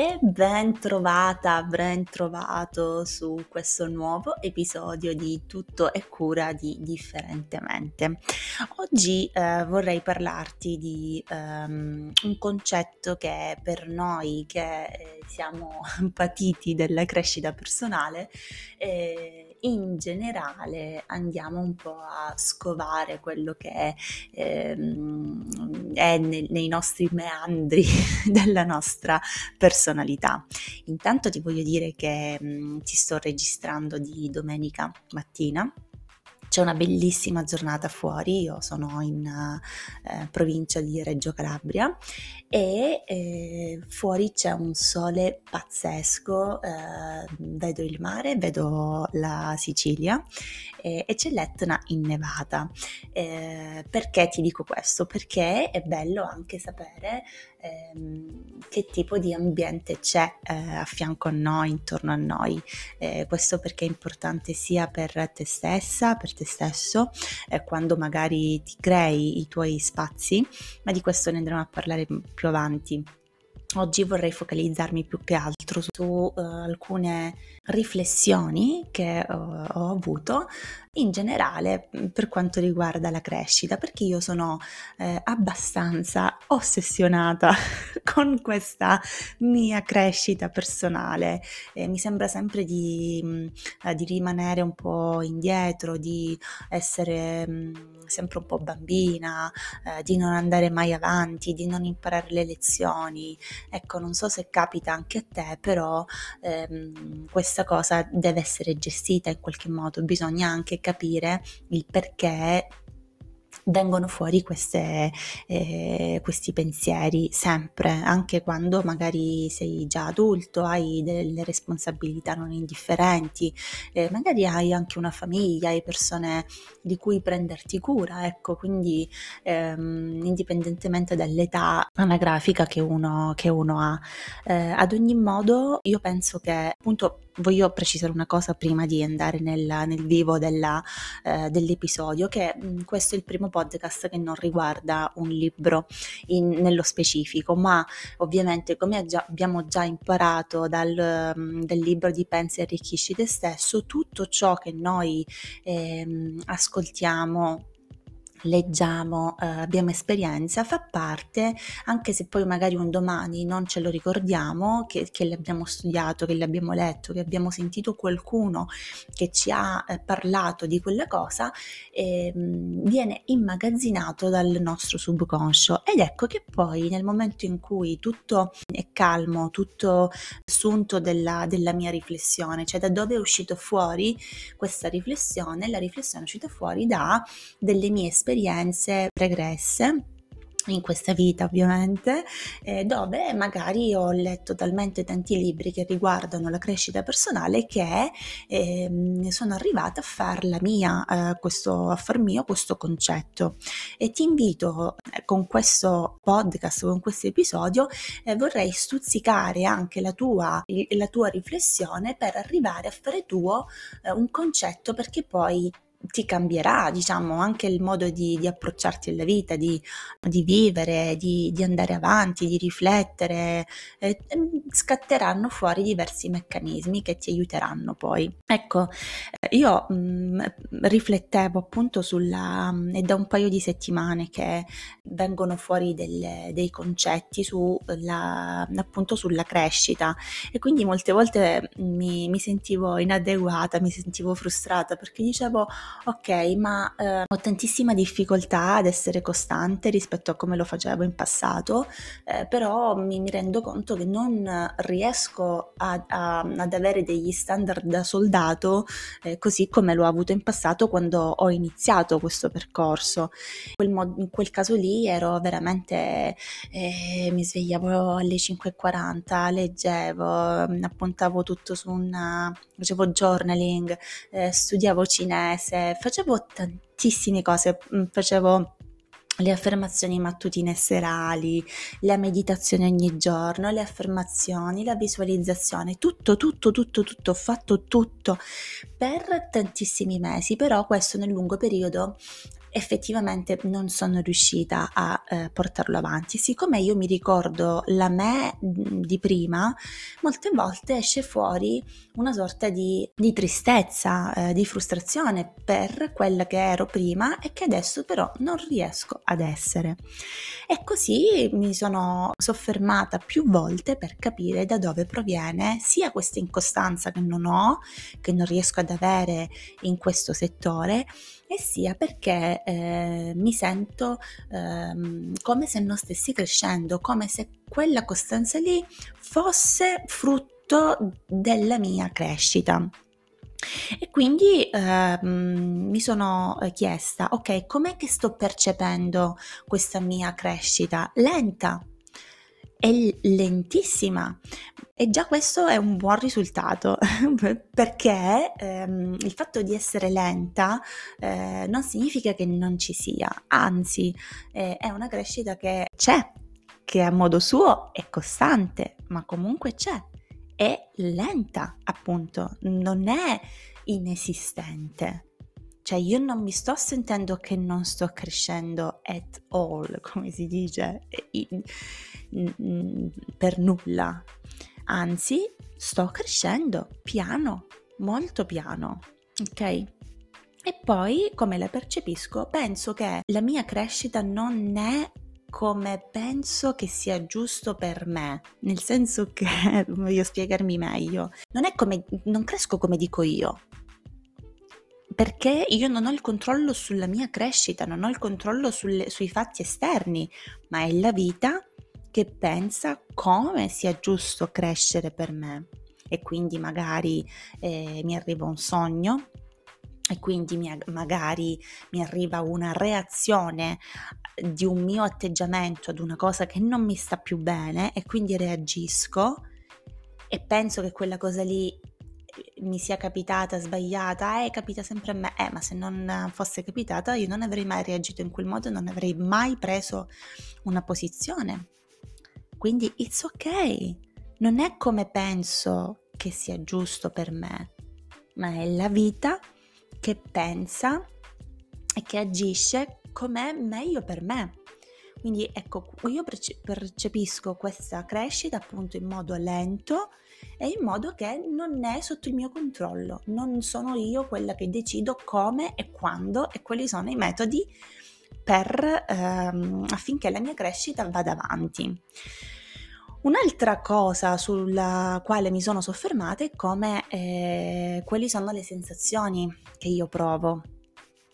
E ben trovata, ben trovato su questo nuovo episodio di Tutto è cura di Differentemente. Oggi eh, vorrei parlarti di um, un concetto che per noi che eh, siamo patiti della crescita personale eh, in generale andiamo un po' a scovare quello che è, ehm, è nei, nei nostri meandri della nostra personalità. Intanto ti voglio dire che mh, mm, ti sto registrando di domenica mattina c'è una bellissima giornata fuori, io sono in eh, provincia di Reggio Calabria e eh, fuori c'è un sole pazzesco, eh, vedo il mare, vedo la Sicilia e c'è l'Etna innevata. Eh, perché ti dico questo? Perché è bello anche sapere ehm, che tipo di ambiente c'è eh, a fianco a noi, intorno a noi. Eh, questo perché è importante sia per te stessa, per te stesso, eh, quando magari ti crei i tuoi spazi, ma di questo ne andremo a parlare più avanti. Oggi vorrei focalizzarmi più che altro su uh, alcune riflessioni che uh, ho avuto in generale mm, per quanto riguarda la crescita, perché io sono eh, abbastanza ossessionata con questa mia crescita personale. Eh, mi sembra sempre di, mh, mm, eh, di, rimanere un po' indietro, di essere mh, mm, sempre un po' bambina, eh, di non andare mai avanti, di non imparare le lezioni. Ecco, non so se capita anche a te, però ehm, questa cosa deve essere gestita in qualche modo, bisogna anche capire il perché vengono fuori queste, eh, questi pensieri sempre, anche quando magari sei già adulto, hai delle responsabilità non indifferenti, eh, magari hai anche una famiglia, hai persone di cui prenderti cura, ecco, quindi ehm, indipendentemente dall'età anagrafica che uno, che uno ha. Eh, ad ogni modo io penso che appunto voglio precisare una cosa prima di andare nel, nel vivo della, eh, dell'episodio, che mh, mm, questo è il primo podcast che non riguarda un libro in, nello specifico, ma ovviamente come già, abbiamo già imparato dal, um, dal, libro di Pensi e arricchisci te stesso, tutto ciò che noi eh, ascoltiamo leggiamo, eh, abbiamo esperienza, fa parte, anche se poi magari un domani non ce lo ricordiamo, che, che l'abbiamo studiato, che l'abbiamo letto, che abbiamo sentito qualcuno che ci ha eh, parlato di quella cosa, eh, viene immagazzinato dal nostro subconscio. Ed ecco che poi nel momento in cui tutto è calmo, tutto assunto della, della mia riflessione, cioè da dove è uscito fuori questa riflessione, la riflessione è uscita fuori da delle mie esperienze esperienze pregresse in questa vita ovviamente, eh, dove magari ho letto talmente tanti libri che riguardano la crescita personale che eh, sono arrivata a far la mia, eh, questo, a far mio questo concetto. E ti invito eh, con questo podcast, con questo episodio, eh, vorrei stuzzicare anche la tua, la tua riflessione per arrivare a fare tuo eh, un concetto perché poi ti cambierà, diciamo, anche il modo di, di approcciarti alla vita, di, di vivere, di, di, andare avanti, di riflettere, eh, scatteranno fuori diversi meccanismi che ti aiuteranno poi. Ecco, io mh, mm, riflettevo appunto sulla, è da un paio di settimane che vengono fuori delle, dei concetti sulla, appunto sulla crescita e quindi molte volte mi, mi sentivo inadeguata, mi sentivo frustrata perché dicevo ok, ma eh, ho tantissima difficoltà ad essere costante rispetto a come lo facevo in passato, eh, però mi, mi, rendo conto che non riesco a, a, ad avere degli standard da soldato eh, così come l'ho avuto in passato quando ho iniziato questo percorso. In quel, mod- in quel caso lì ero veramente, eh, mi svegliavo alle 5.40, leggevo, appuntavo tutto su una, facevo journaling, eh, studiavo cinese, facevo tantissime cose, mm, facevo le affermazioni mattutine e serali, la meditazione ogni giorno, le affermazioni, la visualizzazione, tutto, tutto, tutto, tutto, ho fatto tutto per tantissimi mesi, però questo nel lungo periodo effettivamente non sono riuscita a eh, portarlo avanti. Siccome io mi ricordo la me di prima, molte volte esce fuori una sorta di, di tristezza, eh, di frustrazione per quella che ero prima e che adesso però non riesco ad essere. E così mi sono soffermata più volte per capire da dove proviene sia questa incostanza che non ho, che non riesco ad avere in questo settore, e sia perché eh, mi sento eh, come se non stessi crescendo, come se quella costanza lì fosse frutto della mia crescita. E quindi eh, mi sono chiesta, ok, com'è che sto percependo questa mia crescita? Lenta, è lentissima e già questo è un buon risultato perché ehm, il fatto di essere lenta eh, non significa che non ci sia, anzi eh, è una crescita che c'è, che a modo suo è costante, ma comunque c'è, è lenta appunto, non è inesistente. Cioè io non mi sto sentendo che non sto crescendo at all, come si dice, per nulla. Anzi, sto crescendo piano, molto piano, ok? E poi, come la percepisco, penso che la mia crescita non è come penso che sia giusto per me, nel senso che, voglio spiegarmi meglio, non è come, non cresco come dico io, perché io non ho il controllo sulla mia crescita, non ho il controllo sulle, sui fatti esterni, ma è la vita che pensa come sia giusto crescere per me. E quindi magari eh, mi arriva un sogno, e quindi mi, magari mi arriva una reazione di un mio atteggiamento ad una cosa che non mi sta più bene e quindi reagisco e penso che quella cosa lì mi sia capitata sbagliata, eh, capita sempre a me, eh, ma se non fosse capitata io non avrei mai reagito in quel modo, non avrei mai preso una posizione. Quindi it's ok, non è come penso che sia giusto per me, ma è la vita che pensa e che agisce com'è meglio per me. Quindi ecco, io percepisco questa crescita appunto in modo lento e in modo che non è sotto il mio controllo, non sono io quella che decido come e quando e quali sono i metodi per, ehm, affinché la mia crescita vada avanti. Un'altra cosa sulla quale mi sono soffermata è come eh, quali sono le sensazioni che io provo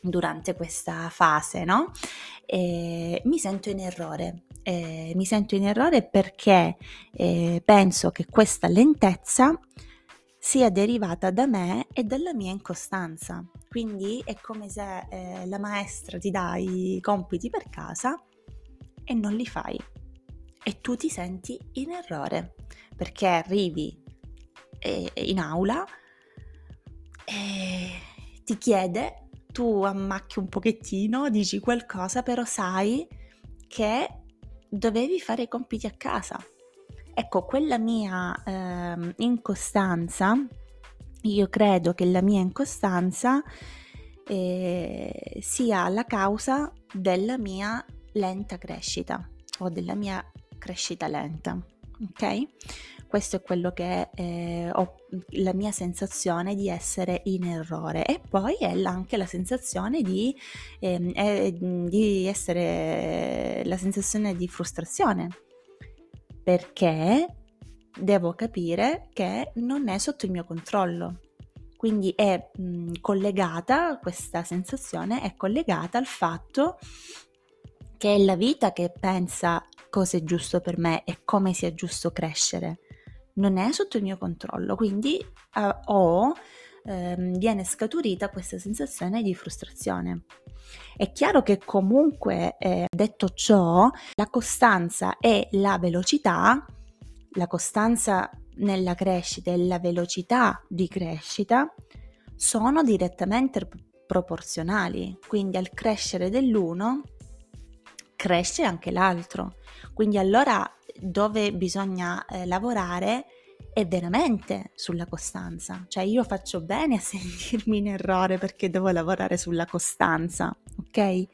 durante questa fase, no? E mi sento in errore. E mi sento in errore perché eh, penso che questa lentezza sia derivata da me e dalla mia incostanza. Quindi è come se eh, la maestra ti dà i compiti per casa e non li fai. E tu ti senti in errore perché arrivi eh, in aula e ti chiede tu ammacchi un pochettino, dici qualcosa, però sai che dovevi fare i compiti a casa. Ecco, quella mia eh, incostanza, io credo che la mia incostanza eh, sia la causa della mia lenta crescita o della mia crescita lenta, ok? Questo è quello che eh, ho la mia sensazione di essere in errore e poi è anche la sensazione di, eh, di essere la sensazione di frustrazione perché devo capire che non è sotto il mio controllo. Quindi è mh, collegata, questa sensazione è collegata al fatto che è la vita che pensa cosa è giusto per me e come sia giusto crescere non è sotto il mio controllo, quindi uh, ho, ehm, viene scaturita questa sensazione di frustrazione. È chiaro che comunque, eh, detto ciò, la costanza e la velocità, la costanza nella crescita e la velocità di crescita sono direttamente proporzionali, quindi al crescere dell'uno cresce anche l'altro. Quindi allora dove bisogna eh, lavorare è veramente sulla costanza. Cioè io faccio bene a sentirmi in errore perché devo lavorare sulla costanza, ok?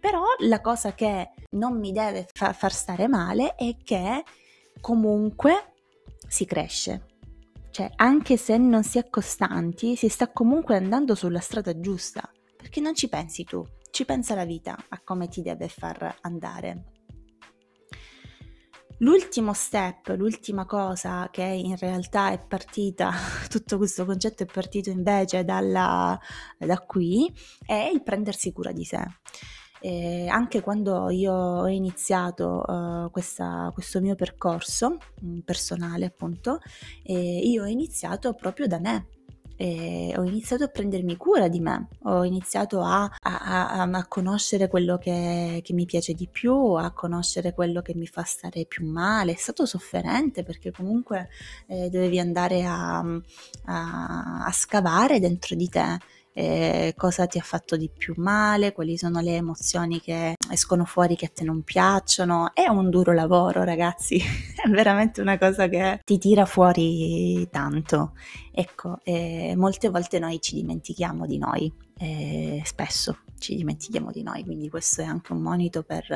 Però la cosa che non mi deve fa- far stare male è che comunque si cresce. Cioè, anche se non si è costanti, si sta comunque andando sulla strada giusta, perché non ci pensi tu, ci pensa la vita a come ti deve far andare. L'ultimo step, l'ultima cosa che in realtà è partita, tutto questo concetto è partito invece dalla, da qui, è il prendersi cura di sé. E anche quando io ho iniziato uh, questa, questo mio percorso mm, personale, appunto, eh, io ho iniziato proprio da me, e ho iniziato a prendermi cura di me, ho iniziato a, a, a, a conoscere quello che, che, mi piace di più, a conoscere quello che mi fa stare più male. È stato sofferente perché comunque eh, dovevi andare a, scavare dentro di te eh, cosa ti ha fatto di più male, quali sono le emozioni che escono fuori che a te non piacciono. È un duro lavoro, ragazzi, è veramente una cosa che ti tira fuori tanto. Ecco, eh, molte volte noi ci dimentichiamo di noi, eh, spesso ci dimentichiamo di noi, quindi questo è anche un monito per,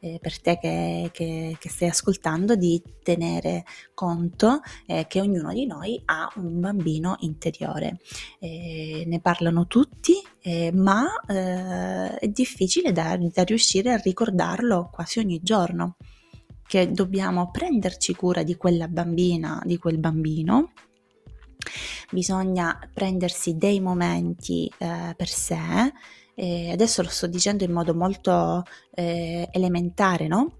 eh, per te che, che, che, stai ascoltando di tenere conto eh, che ognuno di noi ha un bambino interiore. Eh, ne parlano tutti, eh, ma eh, è difficile da, da riuscire a ricordarlo quasi ogni giorno che dobbiamo prenderci cura di quella bambina, di quel bambino bisogna prendersi dei momenti eh, per sé eh, adesso lo sto dicendo in modo molto eh, elementare, no?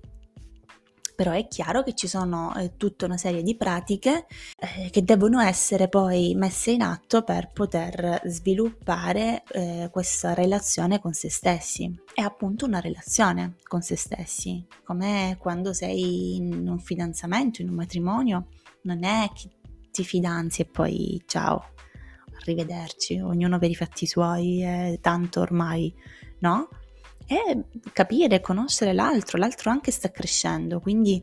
Però è chiaro che ci sono eh, tutta una serie di pratiche eh, che devono essere poi messe in atto per poter sviluppare eh, questa relazione con se stessi. È appunto una relazione con se stessi, come quando sei in un fidanzamento, in un matrimonio, non è che ti fidanzi e poi ciao, arrivederci, ognuno per i fatti suoi, è tanto ormai, no? E capire, conoscere l'altro, l'altro anche sta crescendo, quindi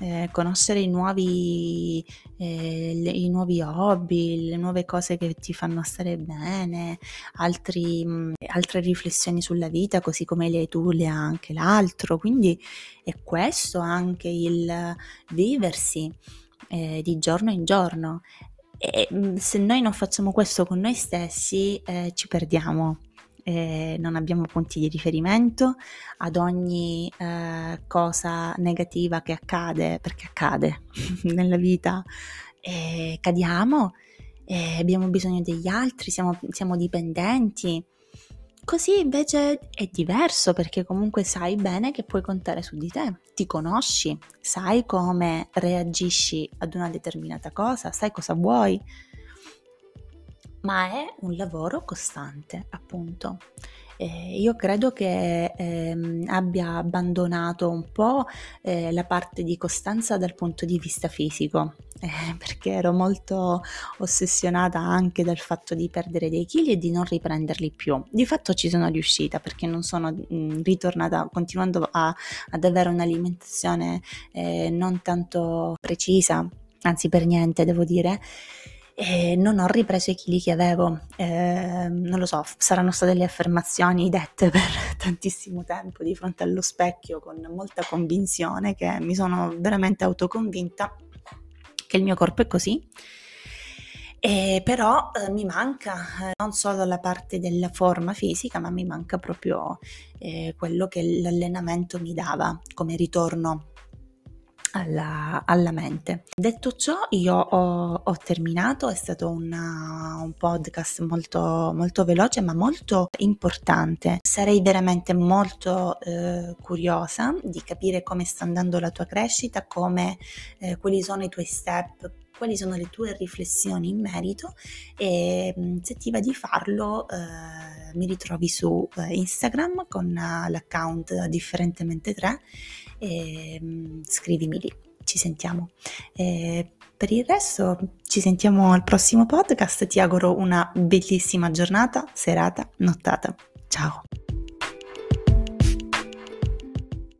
eh, conoscere i nuovi, eh, le, i nuovi hobby, le nuove cose che ti fanno stare bene, altri, mh, altre riflessioni sulla vita, così come le hai tu, le ha anche l'altro. Quindi è questo anche il viversi eh, di giorno in giorno e mm, se noi non facciamo questo con noi stessi, eh, ci perdiamo. Eh, non abbiamo punti di riferimento ad ogni eh, cosa negativa che accade, perché accade nella vita, cadiamo, abbiamo bisogno degli altri, siamo, siamo dipendenti Così invece è diverso perché comunque sai bene che puoi contare su di te, ti conosci, sai come reagisci ad una determinata cosa, sai cosa vuoi, ma è un lavoro costante, appunto. Eh, io credo che ehm, abbia abbandonato un po' eh, la parte di costanza dal punto di vista fisico, eh, perché ero molto ossessionata anche dal fatto di perdere dei chili e di non riprenderli più. Di fatto ci sono riuscita perché non sono mh, mm, ritornata continuando a, ad avere un'alimentazione eh, non tanto precisa, anzi per niente devo dire e non ho ripreso i chili che avevo. Eh, non lo so, saranno state le affermazioni dette per tantissimo tempo di fronte allo specchio con molta convinzione che mi sono veramente autoconvinta che il mio corpo è così. E però eh, mi manca eh, non solo la parte della forma fisica, ma mi manca proprio eh, quello che l'allenamento mi dava come ritorno alla, alla, mente. Detto ciò, io ho, ho terminato, è stato una, un podcast molto, molto veloce ma molto importante. Sarei veramente molto eh, curiosa di capire come sta andando la tua crescita, come, eh, quali sono i tuoi step quali sono le tue riflessioni in merito e mm, se ti va di farlo eh, mi ritrovi su eh, Instagram con uh, l'account differentemente 3 e mm, scrivimi lì, ci sentiamo. E per il resto ci sentiamo al prossimo podcast, ti auguro una bellissima giornata, serata, nottata. Ciao!